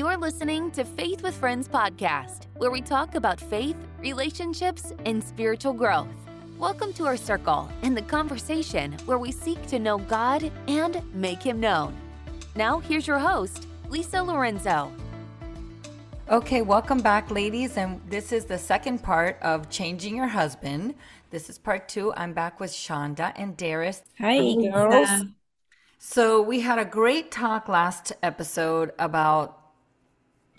You're listening to Faith with Friends podcast, where we talk about faith, relationships, and spiritual growth. Welcome to our circle and the conversation where we seek to know God and make Him known. Now, here's your host, Lisa Lorenzo. Okay, welcome back, ladies. And this is the second part of Changing Your Husband. This is part two. I'm back with Shaunda and Darys. Hi, girls. So, we had a great talk last episode about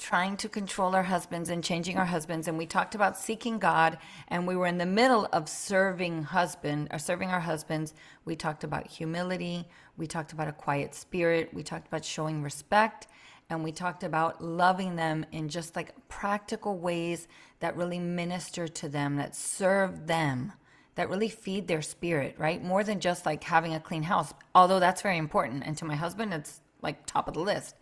trying to control our husbands and changing our husbands and we talked about seeking God and we were in the middle of serving husband or serving our husbands. We talked about humility. We talked about a quiet spirit. We talked about showing respect and we talked about loving them in just like practical ways that really minister to them that serve them that really feed their spirit right? More than just like having a clean house although that's very important and to my husband it's like top of the list.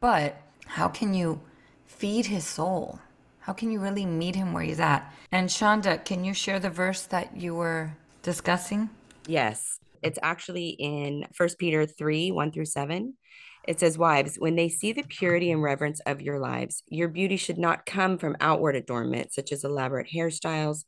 But how can you feed his soul? How can you really meet him where he's at? And Shaunda, can you share the verse that you were discussing? Yes. It's actually in First Peter 3 1 through 7. It says, Wives, when they see the purity and reverence of your lives, your beauty should not come from outward adornment, such as elaborate hairstyles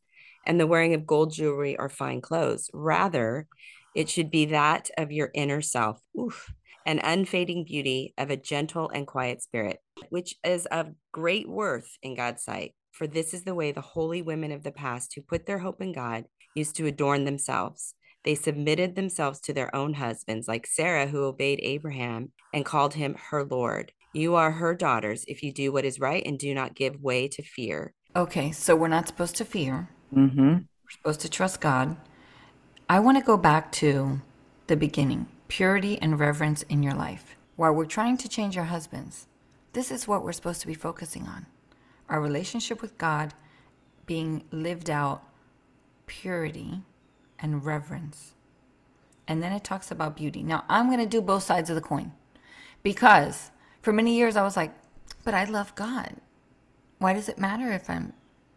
and the wearing of gold jewelry or fine clothes. Rather, it should be that of your inner self. Oof an unfading beauty of a gentle and quiet spirit, which is of great worth in God's sight. For this is the way the holy women of the past who put their hope in God used to adorn themselves. They submitted themselves to their own husbands, like Sarah, who obeyed Abraham and called him her Lord. You are her daughters if you do what is right and do not give way to fear. Okay, so we're not supposed to fear. Mm-hmm. We're supposed to trust God. I want to go back to the beginning purity and reverence in your life. While we're trying to change our husbands, this is what we're supposed to be focusing on our relationship with God being lived out, purity and reverence. And then it talks about beauty. Now, I'm going to do both sides of the coin because for many years I was like, but I love God. Why does it matter if I'm,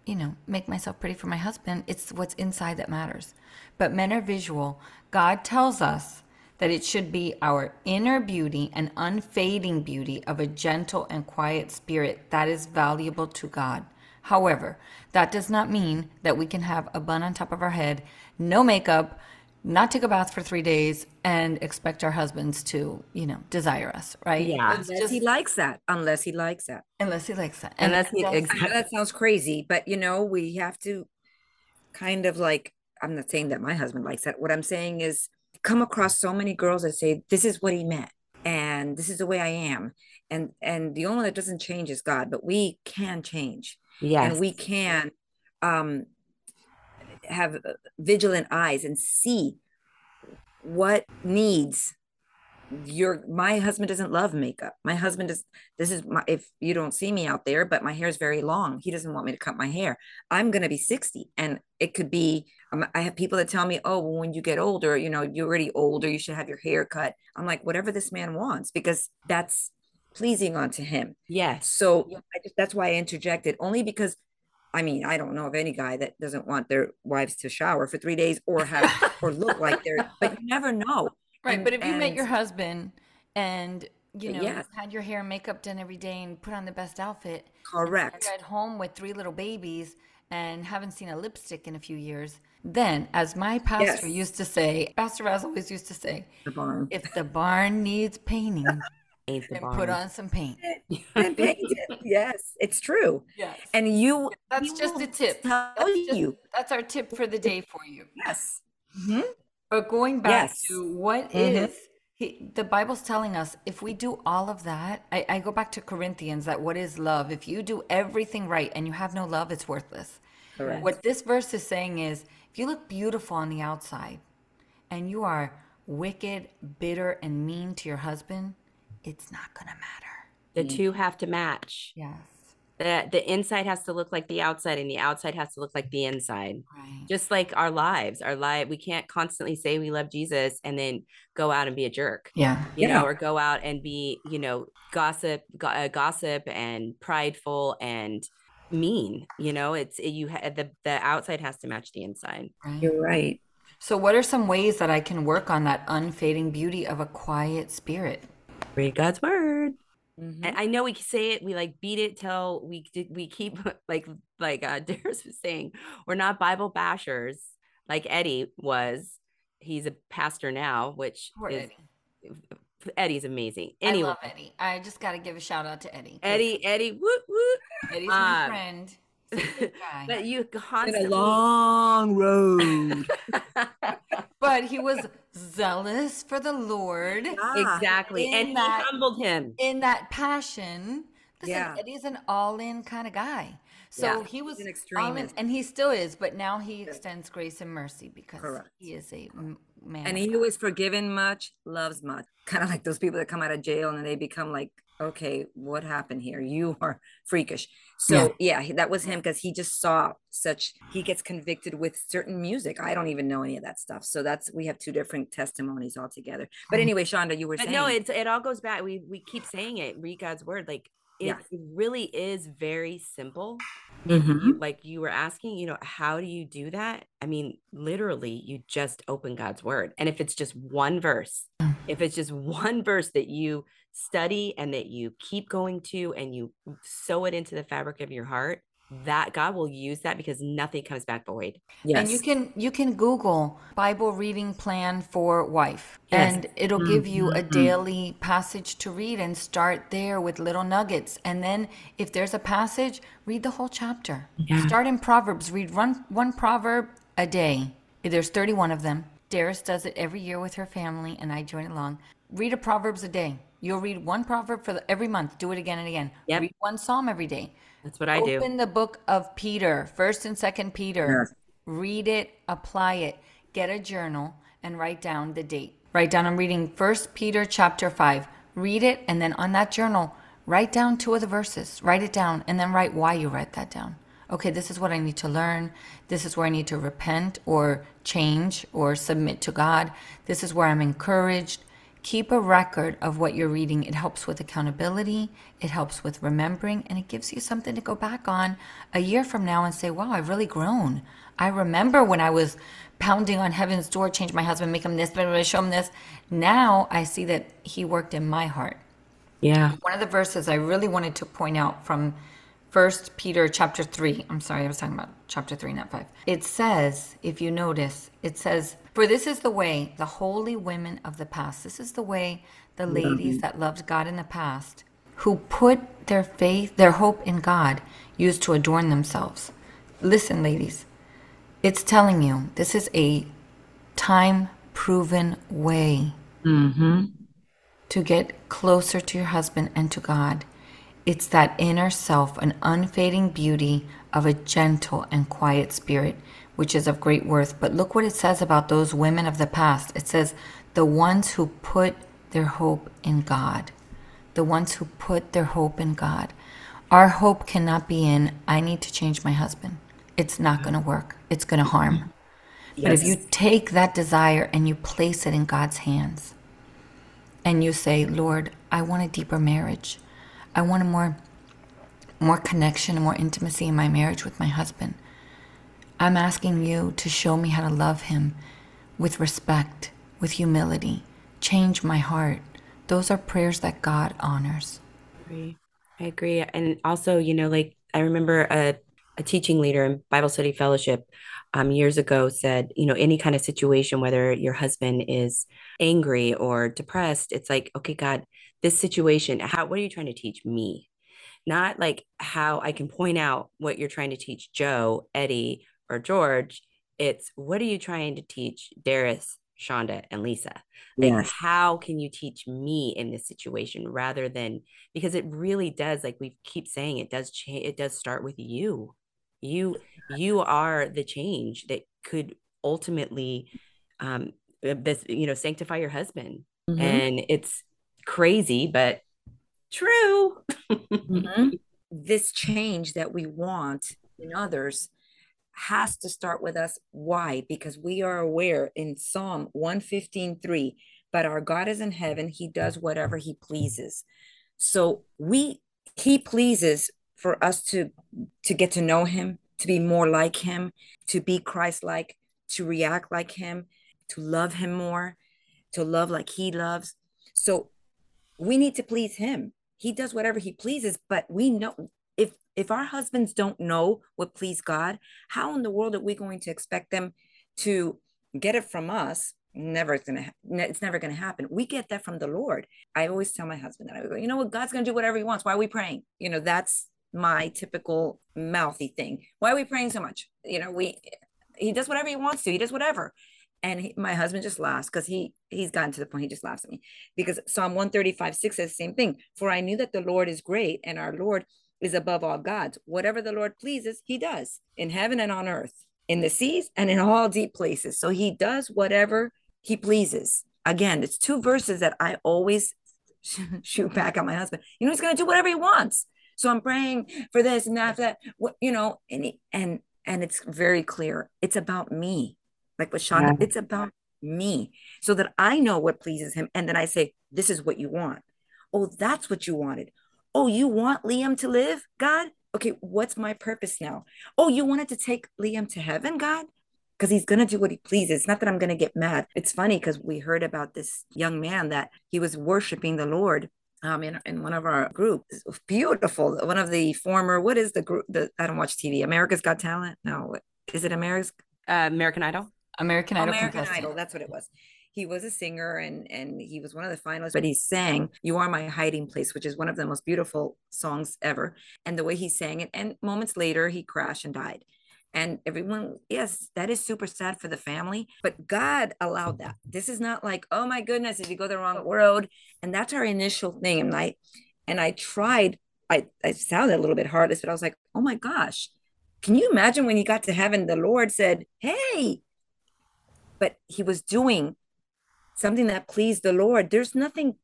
you know, make myself pretty for my husband? It's what's inside that matters. But men are visual. God tells us that it should be our inner beauty and unfading beauty of a gentle and quiet spirit that is valuable to God. However, that does not mean that we can have a bun on top of our head, no makeup, not take a bath for three days, and expect our husbands to, you know, desire us, right? Yeah, unless just, he likes that. Unless he likes that. Unless he likes that. Unless he, exactly. that sounds crazy, but you know, we have to kind of like. I'm not saying that my husband likes that. What I'm saying is come across so many girls that say this is what he meant and this is the way I am. And and the only one that doesn't change is God, but we can change. Yes. And we can um have vigilant eyes and see what needs your my husband doesn't love makeup my husband is this is my if you don't see me out there but my hair is very long he doesn't want me to cut my hair i'm going to be 60 and it could be um, i have people that tell me oh well, when you get older you know you're already older you should have your hair cut i'm like whatever this man wants because that's pleasing unto him yes so just, that's why i interjected only because I mean, I don't know of any guy that doesn't want their wives to shower for three days or have or look like they're, but you never know. Right. And, but if you met your husband and you know, yes. had your hair and makeup done every day and put on the best outfit. Correct. at home with three little babies and haven't seen a lipstick in a few years. Then, as my pastor yes. used to say, Pastor Raz always used to say, the barn. if the barn needs painting, then put on some paint. and paint it. Yes, it's true. Yes. And you That's you just a tip. Tell that's just, you. That's our tip for the day for you. Yes. Mm-hmm. But going back yes. to what mm-hmm. is he, the Bible's telling us if we do all of that, I, I, go back to Corinthians that what is love? If you do everything right and you have no love, it's worthless. Correct. What this verse is saying is if you look beautiful on the outside and you are wicked, bitter, and mean to your husband, it's not going to matter. The two have to match. Yes the the inside has to look like the outside and the outside has to look like the inside right. just like our lives our life we can't constantly say we love jesus and then go out and be a jerk yeah you yeah. know or go out and be you know gossip go- uh, gossip and prideful and mean you know it's it, you ha- the the outside has to match the inside right. you're right so what are some ways that i can work on that unfading beauty of a quiet spirit read god's word Mm-hmm. And I know we say it, we like beat it till we we keep like like uh Darys was saying, we're not Bible bashers like Eddie was. He's a pastor now, which Poor is Eddie. Eddie's amazing. Anyway, I love Eddie. I just got to give a shout out to Eddie. Eddie, Eddie, woot woot. Eddie's my um, friend. but you constantly a long road. but he was zealous for the Lord. Yeah, exactly. And that, he humbled him. In that passion. Listen, yeah. Eddie's an all-in kind of guy. So yeah, he was an extremist, and he still is. But now he extends grace and mercy because Correct. he is a man. And he who is forgiven much loves much. Kind of like those people that come out of jail and they become like okay, what happened here? You are freakish. So yeah, yeah that was him because he just saw such he gets convicted with certain music. I don't even know any of that stuff. So that's we have two different testimonies altogether. But mm. anyway, Shaunda, you were but saying no, it's it all goes back. We we keep saying it, read God's word. Like it, yeah. really is very simple. Mm-hmm. You, like you were asking, you know, how do you do that? I mean, literally, you just open God's word. And if it's just one verse, mm. if it's just one verse that you study and that you keep going to and you sew it into the fabric of your heart that God will use that because nothing comes back void. Yes. And you can you can Google Bible reading plan for wife yes. and it'll mm-hmm. give you a mm-hmm. daily passage to read and start there with little nuggets. And then if there's a passage, read the whole chapter. Yeah. Start in Proverbs, read one one proverb a day. There's 31 of them. Darys does it every year with her family and I join it along. Read a Proverbs a day. You'll read one proverb for the, every month. Do it again and again. Yep. Read one psalm every day. That's what I Open do. Open the book of Peter, First and Second Peter. Yes. Read it, apply it. Get a journal and write down the date. Write down. I'm reading First Peter chapter five. Read it, and then on that journal, write down two of the verses. Write it down, and then write why you write that down. Okay, this is what I need to learn. This is where I need to repent or change or submit to God. This is where I'm encouraged. Keep a record of what you're reading. It helps with accountability, it helps with remembering, and it gives you something to go back on a year from now and say, wow, I've really grown. I remember when I was pounding on heaven's door, change my husband, make him this, but show him this. Now I see that he worked in my heart. Yeah. One of the verses I really wanted to point out from First Peter chapter 3. I'm sorry, I was talking about chapter 3, not 5. It says, if you notice, it says, For this is the way the holy women of the past, this is the way the ladies that loved God in the past, who put their faith, their hope in God, used to adorn themselves. Listen, ladies, it's telling you this is a time proven way mm-hmm. to get closer to your husband and to God. It's that inner self, an unfading beauty of a gentle and quiet spirit, which is of great worth. But look what it says about those women of the past. It says, the ones who put their hope in God. The ones who put their hope in God. Our hope cannot be in, I need to change my husband. It's not going to work, it's going to harm. Yes. But if you take that desire and you place it in God's hands, and you say, Lord, I want a deeper marriage. I want a more more connection and more intimacy in my marriage with my husband. I'm asking you to show me how to love him with respect, with humility. Change my heart. Those are prayers that God honors. I agree. I agree. And also, you know, like I remember a, a teaching leader in Bible study fellowship um, years ago said, you know, any kind of situation, whether your husband is angry or depressed, it's like, okay, God, this situation how what are you trying to teach me? Not like how i can point out what you're trying to teach joe eddie or george. It's what are you trying to teach Darys Shaunda and lisa? Like yes. how can you teach me in this situation rather than because it really does like we keep saying it does change it does start with you. You you are the change that could ultimately um this you know sanctify your husband. Mm-hmm. and it's crazy, but true. mm-hmm. This change that we want in others has to start with us. Why? Because we are aware in Psalm 115 3, but our God is in heaven, he does whatever he pleases. So we he pleases for us to to get to know him, to be more like him, to be Christ-like, to react like him, to love him more, to love like he loves. So we need to please him. he does whatever he pleases, but we know if if our husbands don't know what please God, how in the world are we going to expect them to get it from us? Never it's gonna it's never gonna happen. We get that from the Lord. I always tell my husband that I go, you know what, God's gonna do whatever he wants. Why are we praying? You know, that's my typical mouthy thing. Why are we praying so much? You know, we he does whatever he wants to. He does whatever. And he, my husband just laughs because he he's gotten to the point he just laughs at me because Psalm 135 6 says the same thing. For I knew that the Lord is great and our Lord is above all gods. Whatever the Lord pleases, he does in heaven and on earth, in the seas and in all deep places. So he does whatever he pleases. Again, it's two verses that I always shoot back at my husband. You know, he's going to do whatever he wants. So I'm praying for this and that, that, what, you know, and, he, and, and it's very clear. It's about me. Like with Shaunda, yeah. it's about me so that I know what pleases him. And then I say, this is what you want. Oh, that's what you wanted. Oh, you want Liam to live, God? Okay, what's my purpose now? Oh, you wanted to take Liam to heaven, God? Because he's going to do what he pleases. It's not that I'm going to get mad. It's funny because we heard about this young man that he was worshiping the Lord um, in, in one of our groups. Beautiful. One of the former, what is the group? The, I don't watch TV. America's Got Talent? No. Is it America's? Uh, American Idol? American Idol. American Idol. That's what it was. He was a singer and and he was one of the finalists but he sang you are my hiding place which is one of the most beautiful songs ever. And the way he sang it and moments later he crashed and died. And everyone yes that is super sad for the family but god allowed that. This is not like oh my goodness if you go the wrong road. And that's our initial thing and i and i tried i i sounded a little bit heartless but i was like oh my gosh. Can you imagine when he got to heaven the lord said hey but he was doing something that pleased the Lord. There's nothing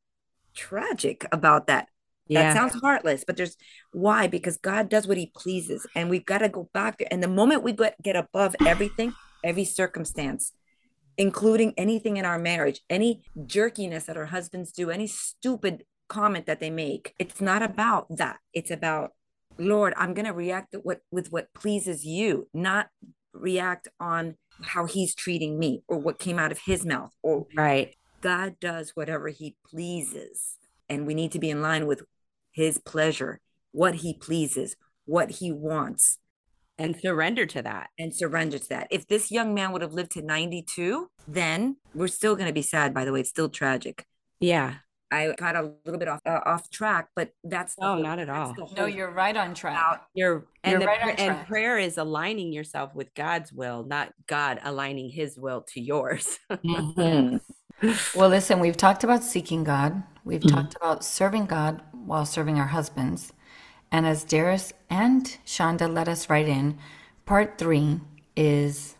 tragic about that. Yeah. That sounds heartless, but there's why? Because God does what he pleases. And we've got to go back there. And the moment we get, get above everything, every circumstance, including anything in our marriage, any jerkiness that our husbands do, any stupid comment that they make, it's not about that. It's about, Lord, I'm going to react with what pleases you, not react on how he's treating me or what came out of his mouth or right. God does whatever he pleases. And we need to be in line with his pleasure what he pleases what he wants. And surrender to that. And surrender to that. If this young man would have lived to 92 then we're still going to be sad by the way. It's still tragic. Yeah I got a little bit off uh, off track, but that's no, whole, not at all. No, you're right on track. You're and you're right on and track. prayer is aligning yourself with God's will, not God aligning His will to yours. mm-hmm. Well, listen, we've talked about seeking God. We've mm-hmm. talked about serving God while serving our husbands, and as Darys and Shaunda let us write in, part three is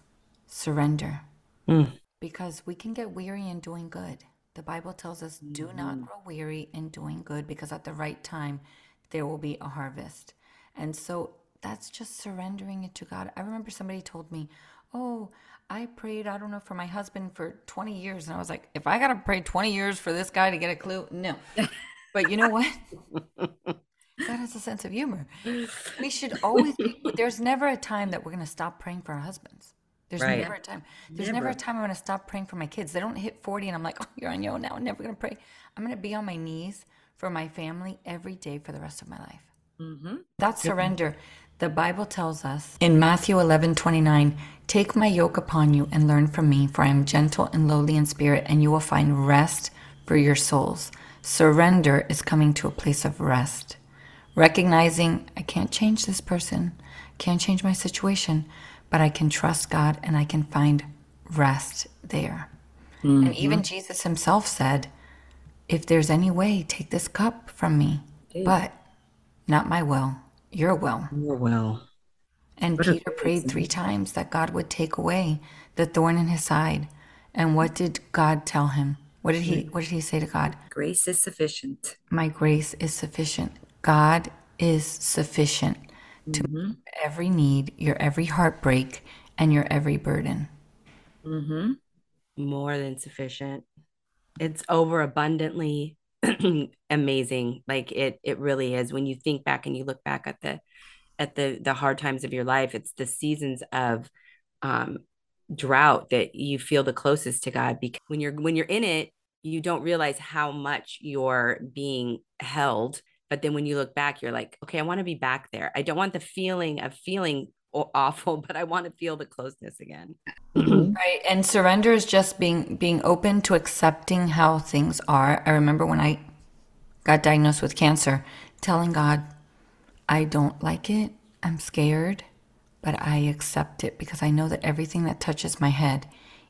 surrender, mm. because we can get weary in doing good. The Bible tells us, do not mm-hmm. grow weary in doing good because at the right time there will be a harvest. And so that's just surrendering it to God. I remember somebody told me, Oh, I prayed, I don't know, for my husband for 20 years. And I was like, if I got to pray 20 years for this guy to get a clue, no. But you know what? God has a sense of humor. We should always be, there's never a time that we're going to stop praying for our husbands. There's right. never a time. There's never. never a time I'm going to stop praying for my kids. They don't hit 40 and I'm like, oh, you're on your own now. I'm never going to pray. I'm going to be on my knees for my family every day for the rest of my life. Mm-hmm. That's surrender. The Bible tells us in Matthew 11 29, Take my yoke upon you and learn from me, for I am gentle and lowly in spirit, and you will find rest for your souls. Surrender is coming to a place of rest. Recognizing I can't change this person, can't change my situation, but I can trust God and I can find rest there. Mm-hmm. And even Jesus himself said, If there's any way, take this cup from me, but not my will, your will. Your will. And what Peter prayed three times that God would take away the thorn in his side. And what did God tell him? What did he what did he say to God? Grace is sufficient. My grace is sufficient. God is sufficient to mm-hmm. every need, your every heartbreak, and your every burden. Mm-hmm. More than sufficient. It's over abundantly amazing. Like it, it really is. When you think back and you look back at the, at the the hard times of your life, it's the seasons of um, drought that you feel the closest to God. Because when you're when you're in it, you don't realize how much you're being held but then when you look back you're like okay i want to be back there. I don't want the feeling of feeling awful but i want to feel the closeness again. Mm-hmm. Right and surrender is just being being open to accepting how things are. I remember when i got diagnosed with cancer telling god i don't like it. I'm scared but i accept it because i know that everything that touches my head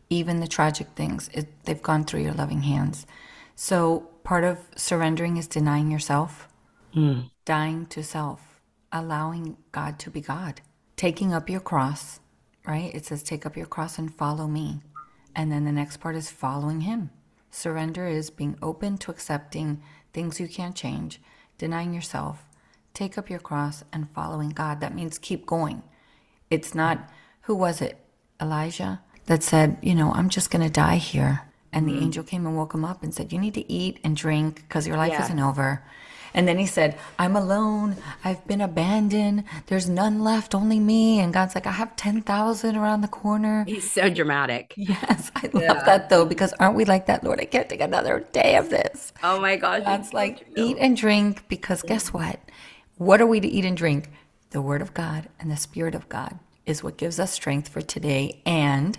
even the tragic things it, they've gone through your loving hands. So part of surrendering is denying yourself Mm. dying to self, allowing God to be God, taking up your cross, right? It says, take up your cross and follow me. And then the next part is following Him. Surrender is being open to accepting things you can't change, denying yourself, take up your cross and following God. That means keep going. It's not, who was it? Elijah that said, you know, I'm just going to die here. And the angel came and woke him up and said, You need to eat and drink because your life Yeah. isn't over. And then he said, I'm alone. I've been abandoned. There's none left, only me. And God's like, I have 10,000 around the corner. he's so dramatic Yes, I love that though, because aren't we like that, Lord? I can't take another day of this. oh my gosh God's so like, eat and drink because guess what? What are we to eat and drink? The Word of God and the Spirit of God is what gives us strength for today. And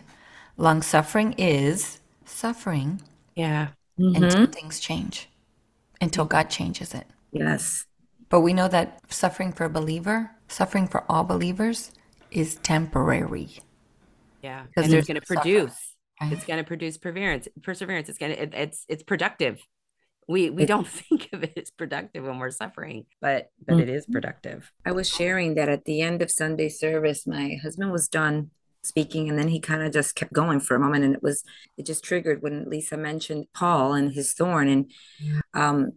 long suffering is suffering yeah until mm-hmm. things change, until God changes it. Yes. But we know that suffering for a believer, suffering for all believers, is temporary. yeah Because there's it's going to produce. Right? it's going to produce perseverance perseverance. It's going to it's it's productive. We we don't think of it as productive when we're suffering but but it is productive. I was sharing that at the end of Sunday service, my husband was done speaking and then he kind of just kept going for a moment and it was it just triggered when Lisa mentioned Paul and his thorn and um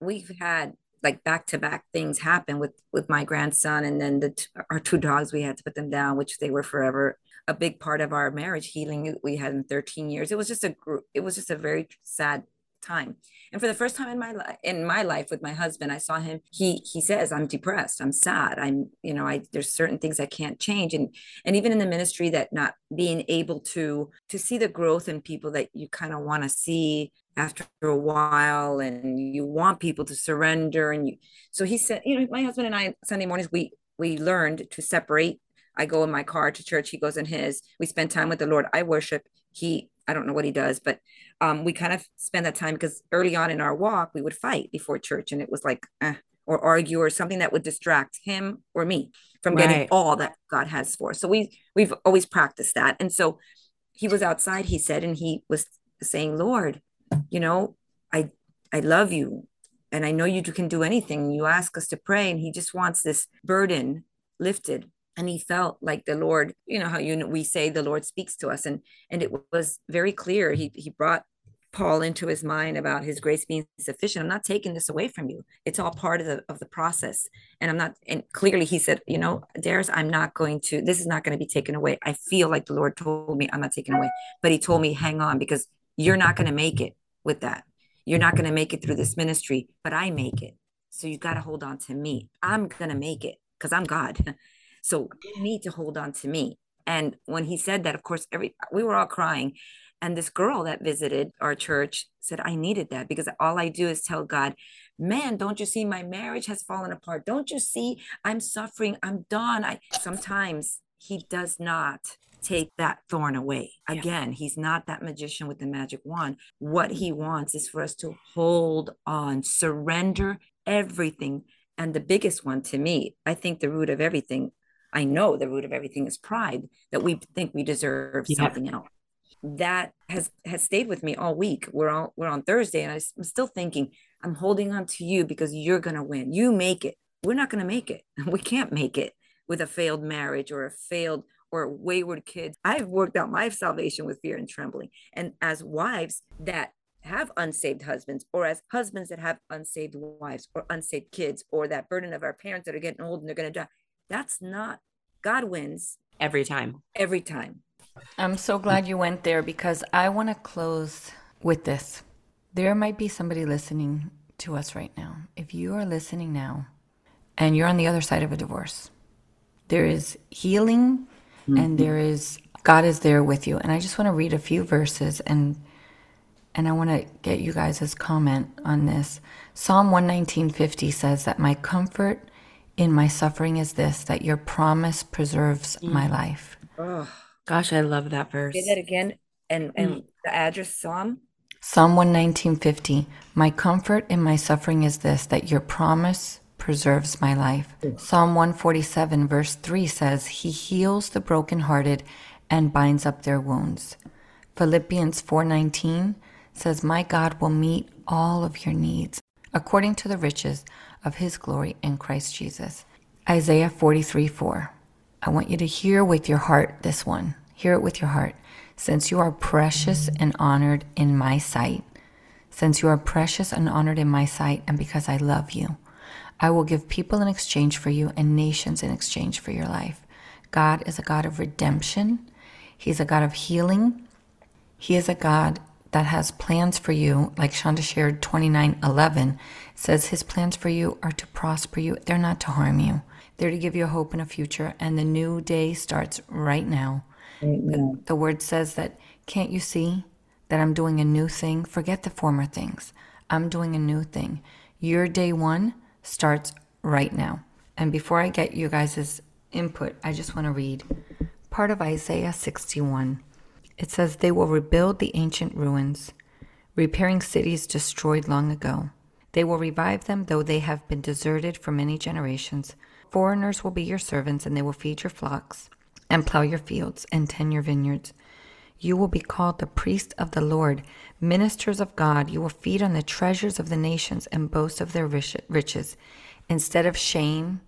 we've had like back to back things happen with with my grandson and then the our two dogs we had to put them down which they were forever a big part of our marriage healing we had in 13 years. It was just a group it was just a very sad time. And for the first time in my life in my life with my husband i saw him he he says i'm depressed. I'm sad. I'm you know i there's certain things i can't change. And and even in the ministry that not being able to to see the growth in people that you kind of want to see after a while and you want people to surrender and you so he said you know my husband and i sunday mornings we we learned to separate. I go in my car to church he goes in his. We spend time with the lord. I worship. He i don't know what he does but um, we kind of spend that time because early on in our walk we would fight before church and it was like eh, or argue or something that would distract him or me from getting all that god has for us. So we we've always practiced that. And so he was outside he said and he was saying lord you know i i love you and i know you can do anything. You ask us to pray and he just wants this burden lifted. And he felt like the lord you know how you we say the lord speaks to us and and it was very clear. He he brought paul into his mind about his grace being sufficient. I'm not taking this away from you. It's all part of the of the process. And i'm not and clearly he said you know Darys, i'm not going to this is not going to be taken away. I feel like the lord told me i'm not taking away. But he told me hang on because you're not going to make it with that. You're not going to make it through this ministry but i make it. So you got to hold on to me. I'm going to make it because i'm god. So you need to hold on to me. And when he said that of course every we were all crying. And this girl that visited our church said i needed that because all i do is tell god man don't you see my marriage has fallen apart? Don't you see i'm suffering? I'm done i sometimes he does not take that thorn away. Again he's not that magician with the magic wand. What he wants is for us to hold on surrender everything. And the biggest one to me i think the root of everything i know the root of everything is pride that we think we deserve Yeah. something else. That has has stayed with me all week. We're on we're on thursday and i'm still thinking i'm holding on to you because you're going to win. You make it. We're not going to make it. We can't make it with a failed marriage or a failed or wayward kids i've worked out my salvation with fear and trembling and as wives that have unsaved husbands or as husbands that have unsaved wives or unsaved kids or that burden of our parents that are getting old and they're going to die that's not god wins every time every time I'm so glad you went there because I want to close with this. There might be somebody listening to us right now. If you are listening now and you're on the other side of a divorce, there is healing and there is God is there with you. And I just want to read a few verses and and I want to get you guys' comment on this. Psalm 119.50 says that my comfort in my suffering is this, that your promise preserves mm. my life. Oh, gosh, I love that verse. Say that again. And, and mm. the address, Psalm? Psalm 119.50 My comfort in my suffering is this, that your promise preserves my life. Psalm 147, verse 3 says, He heals the brokenhearted and binds up their wounds. Philippians 4:19 says, "My God will meet all of your needs according to the riches of his glory in Christ Jesus." Isaiah 43:4. I want you to hear with your heart this one. Hear it with your heart. Since you are precious and honored in my sight, since you are precious and honored in my sight, and because I love you, I will give people in exchange for you and nations in exchange for your life. God is a God of redemption. He's a God of healing. He is a God that has plans for you, like Shaunda shared 2911 says his plans for you are to prosper you. They're not to harm you. They're to give you a hope and a future. And the new day starts right now. The, the word says that, can't you see that I'm doing a new thing? Forget the former things. I'm doing a new thing. Your day one starts right now. And before I get you guys' input, I just want to read part of Isaiah 61. It says, They will rebuild the ancient ruins, repairing cities destroyed long ago. They will revive them, though they have been deserted for many generations. Foreigners will be your servants, and they will feed your flocks, and plow your fields, and tend your vineyards. You will be called the priest of the Lord, ministers of God. You will feed on the treasures of the nations and boast of their riches. Instead of shame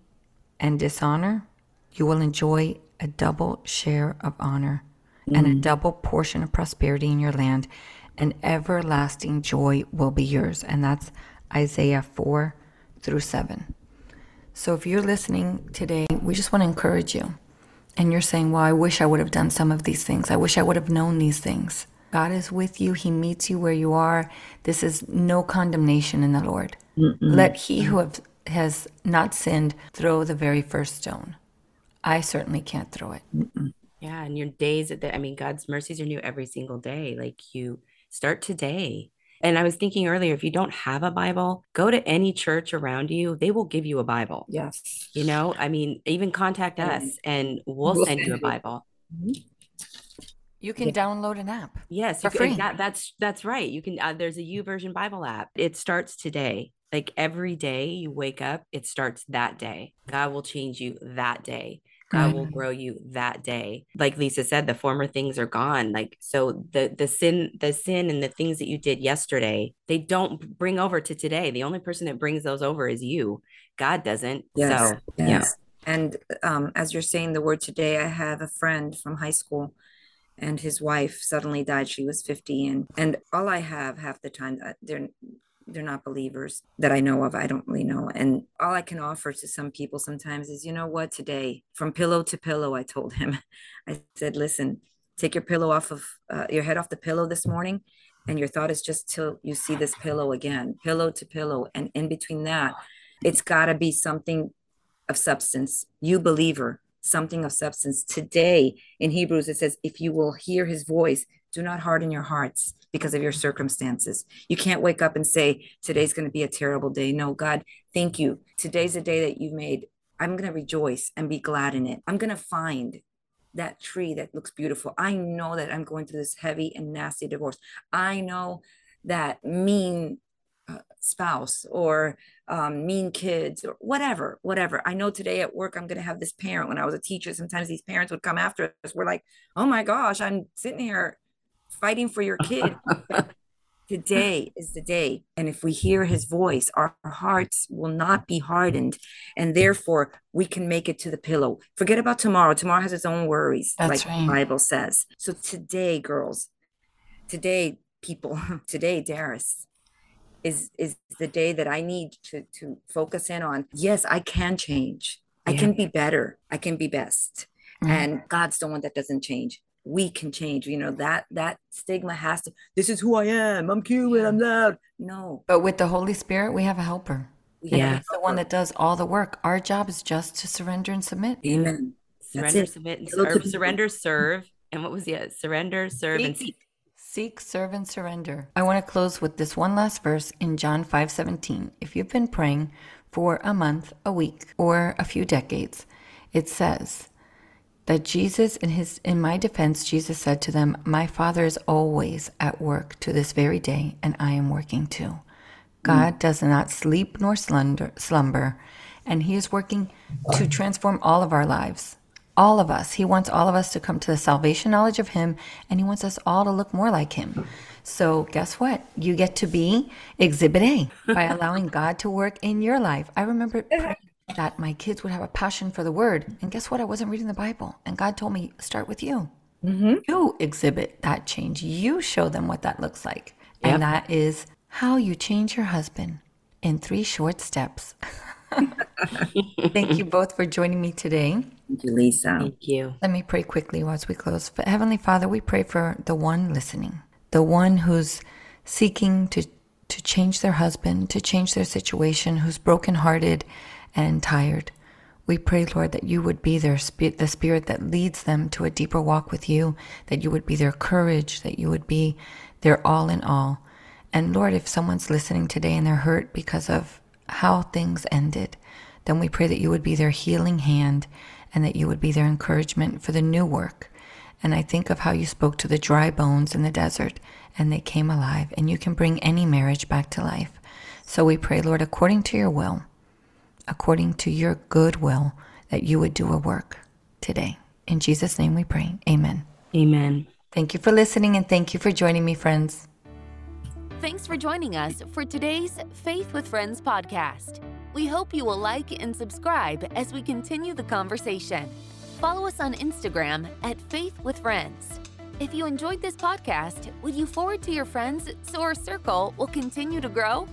and dishonor, you will enjoy a double share of honor mm. and a mm. double portion of prosperity in your land, and everlasting joy will be yours. And that's Isaiah 4 through 7. So if you're listening today, we just want to encourage you and you're saying, Well, I wish I would have done some of these things. I wish I would have known these things. God is with you. He meets you where you are. This is no condemnation in the Lord. Mm-mm. Let he who have, has not sinned throw the very first stone. I certainly can't throw it. Mm-mm. Yeah, and your days, at the, I mean, God's mercies are new every single day. Like you start today and I was thinking earlier, if you don't have a Bible, go to any church around you. They will give you a Bible. Yes. You know, I mean, even contact us and we'll, we'll send you a Bible. Mm-hmm. You can yeah. download an app. Yes, for free. That, that's that's right. You can. Uh, there's a YouVersion Bible app. It starts today. Like every day you wake up, it starts that day. God will change you that day. God will grow you that day. Like Lisa said, the former things are gone. Like so the the sin, the sin and the things that you did yesterday, they don't bring over to today. The only person that brings those over is you. God doesn't. Yes. So yes. yeah. And um, as you're saying the word today, I have a friend from high school and his wife suddenly died. She was 50 and and all I have half the time uh, they're they're not believers that I know of. I don't really know. And all I can offer to some people sometimes is, you know what, today, from pillow to pillow, I told him, I said, listen, take your pillow off of uh, your head off the pillow this morning. And your thought is just till you see this pillow again, pillow to pillow. And in between that, it's got to be something of substance. You believer, something of substance. Today in Hebrews, it says, if you will hear his voice, do not harden your hearts because of your circumstances. You can't wake up and say, Today's going to be a terrible day. No, God, thank you. Today's a day that you've made. I'm going to rejoice and be glad in it. I'm going to find that tree that looks beautiful. I know that I'm going through this heavy and nasty divorce. I know that mean uh, spouse or um, mean kids or whatever, whatever. I know today at work I'm going to have this parent. When I was a teacher, sometimes these parents would come after us. We're like, oh my gosh, I'm sitting here fighting for your kid. Today is the day. And if we hear his voice, our hearts will not be hardened. And therefore, we can make it to the pillow. Forget about tomorrow. Tomorrow has its own worries, That's like right. the Bible says. So today, girls, today, people, today, Darys, is is the day that I need to to focus in on. Yes, I can change. I can be better. I can be best. Mm-hmm. And God's the one that doesn't change we can change you know that that stigma has to this is who i am. I'm cute i'm loud. No. But with the holy spirit we have a helper. Yeah the one that does all the work. Our job is just to surrender and submit. Amen. Surrender submit and serve, surrender serve and what was it uh, surrender serve and seek. Seek, serve, and surrender. I want to close with this one last verse in John 5 17. If you've been praying for a month, a week, or a few decades, it says that Jesus, in his in my defense, Jesus said to them, My Father is always at work to this very day, and I am working too. God mm. does not sleep nor slumber, slumber, and He is working to transform all of our lives all of us. He wants all of us to come to the salvation knowledge of Him, and He wants us all to look more like Him. So, guess what? You get to be Exhibit A by allowing God to work in your life. I remember that my kids would have a passion for the Word, and guess what? I wasn't reading the Bible, and God told me, start with you. Mm-hmm. You exhibit that change. You show them what that looks like. Yep. And that is how you change your husband in three short steps. Thank you both for joining me today. Thank you, Lisa. Thank you. Let me pray quickly as we close. Heavenly Father, we pray for the one listening, the one who's seeking to, to change their husband, to change their situation, who's brokenhearted and tired. We pray, Lord, that you would be their spirit, the spirit that leads them to a deeper walk with you, that you would be their courage, that you would be their all in all. And Lord, if someone's listening today and they're hurt because of how things ended, then we pray that you would be their healing hand and that you would be their encouragement for the new work. And I think of how you spoke to the dry bones in the desert and they came alive, and you can bring any marriage back to life. So we pray, Lord, according to your will, according to your good will, that you would do a work today. In Jesus' name we pray. Amen. Amen. Thank you for listening and thank you for joining me, friends. Thanks for joining us for today's Faith with Friends podcast. We hope you will like and subscribe as we continue the conversation. Follow us on Instagram at Faith with Friends. If you enjoyed this podcast, would you forward to your friends so our circle will continue to grow?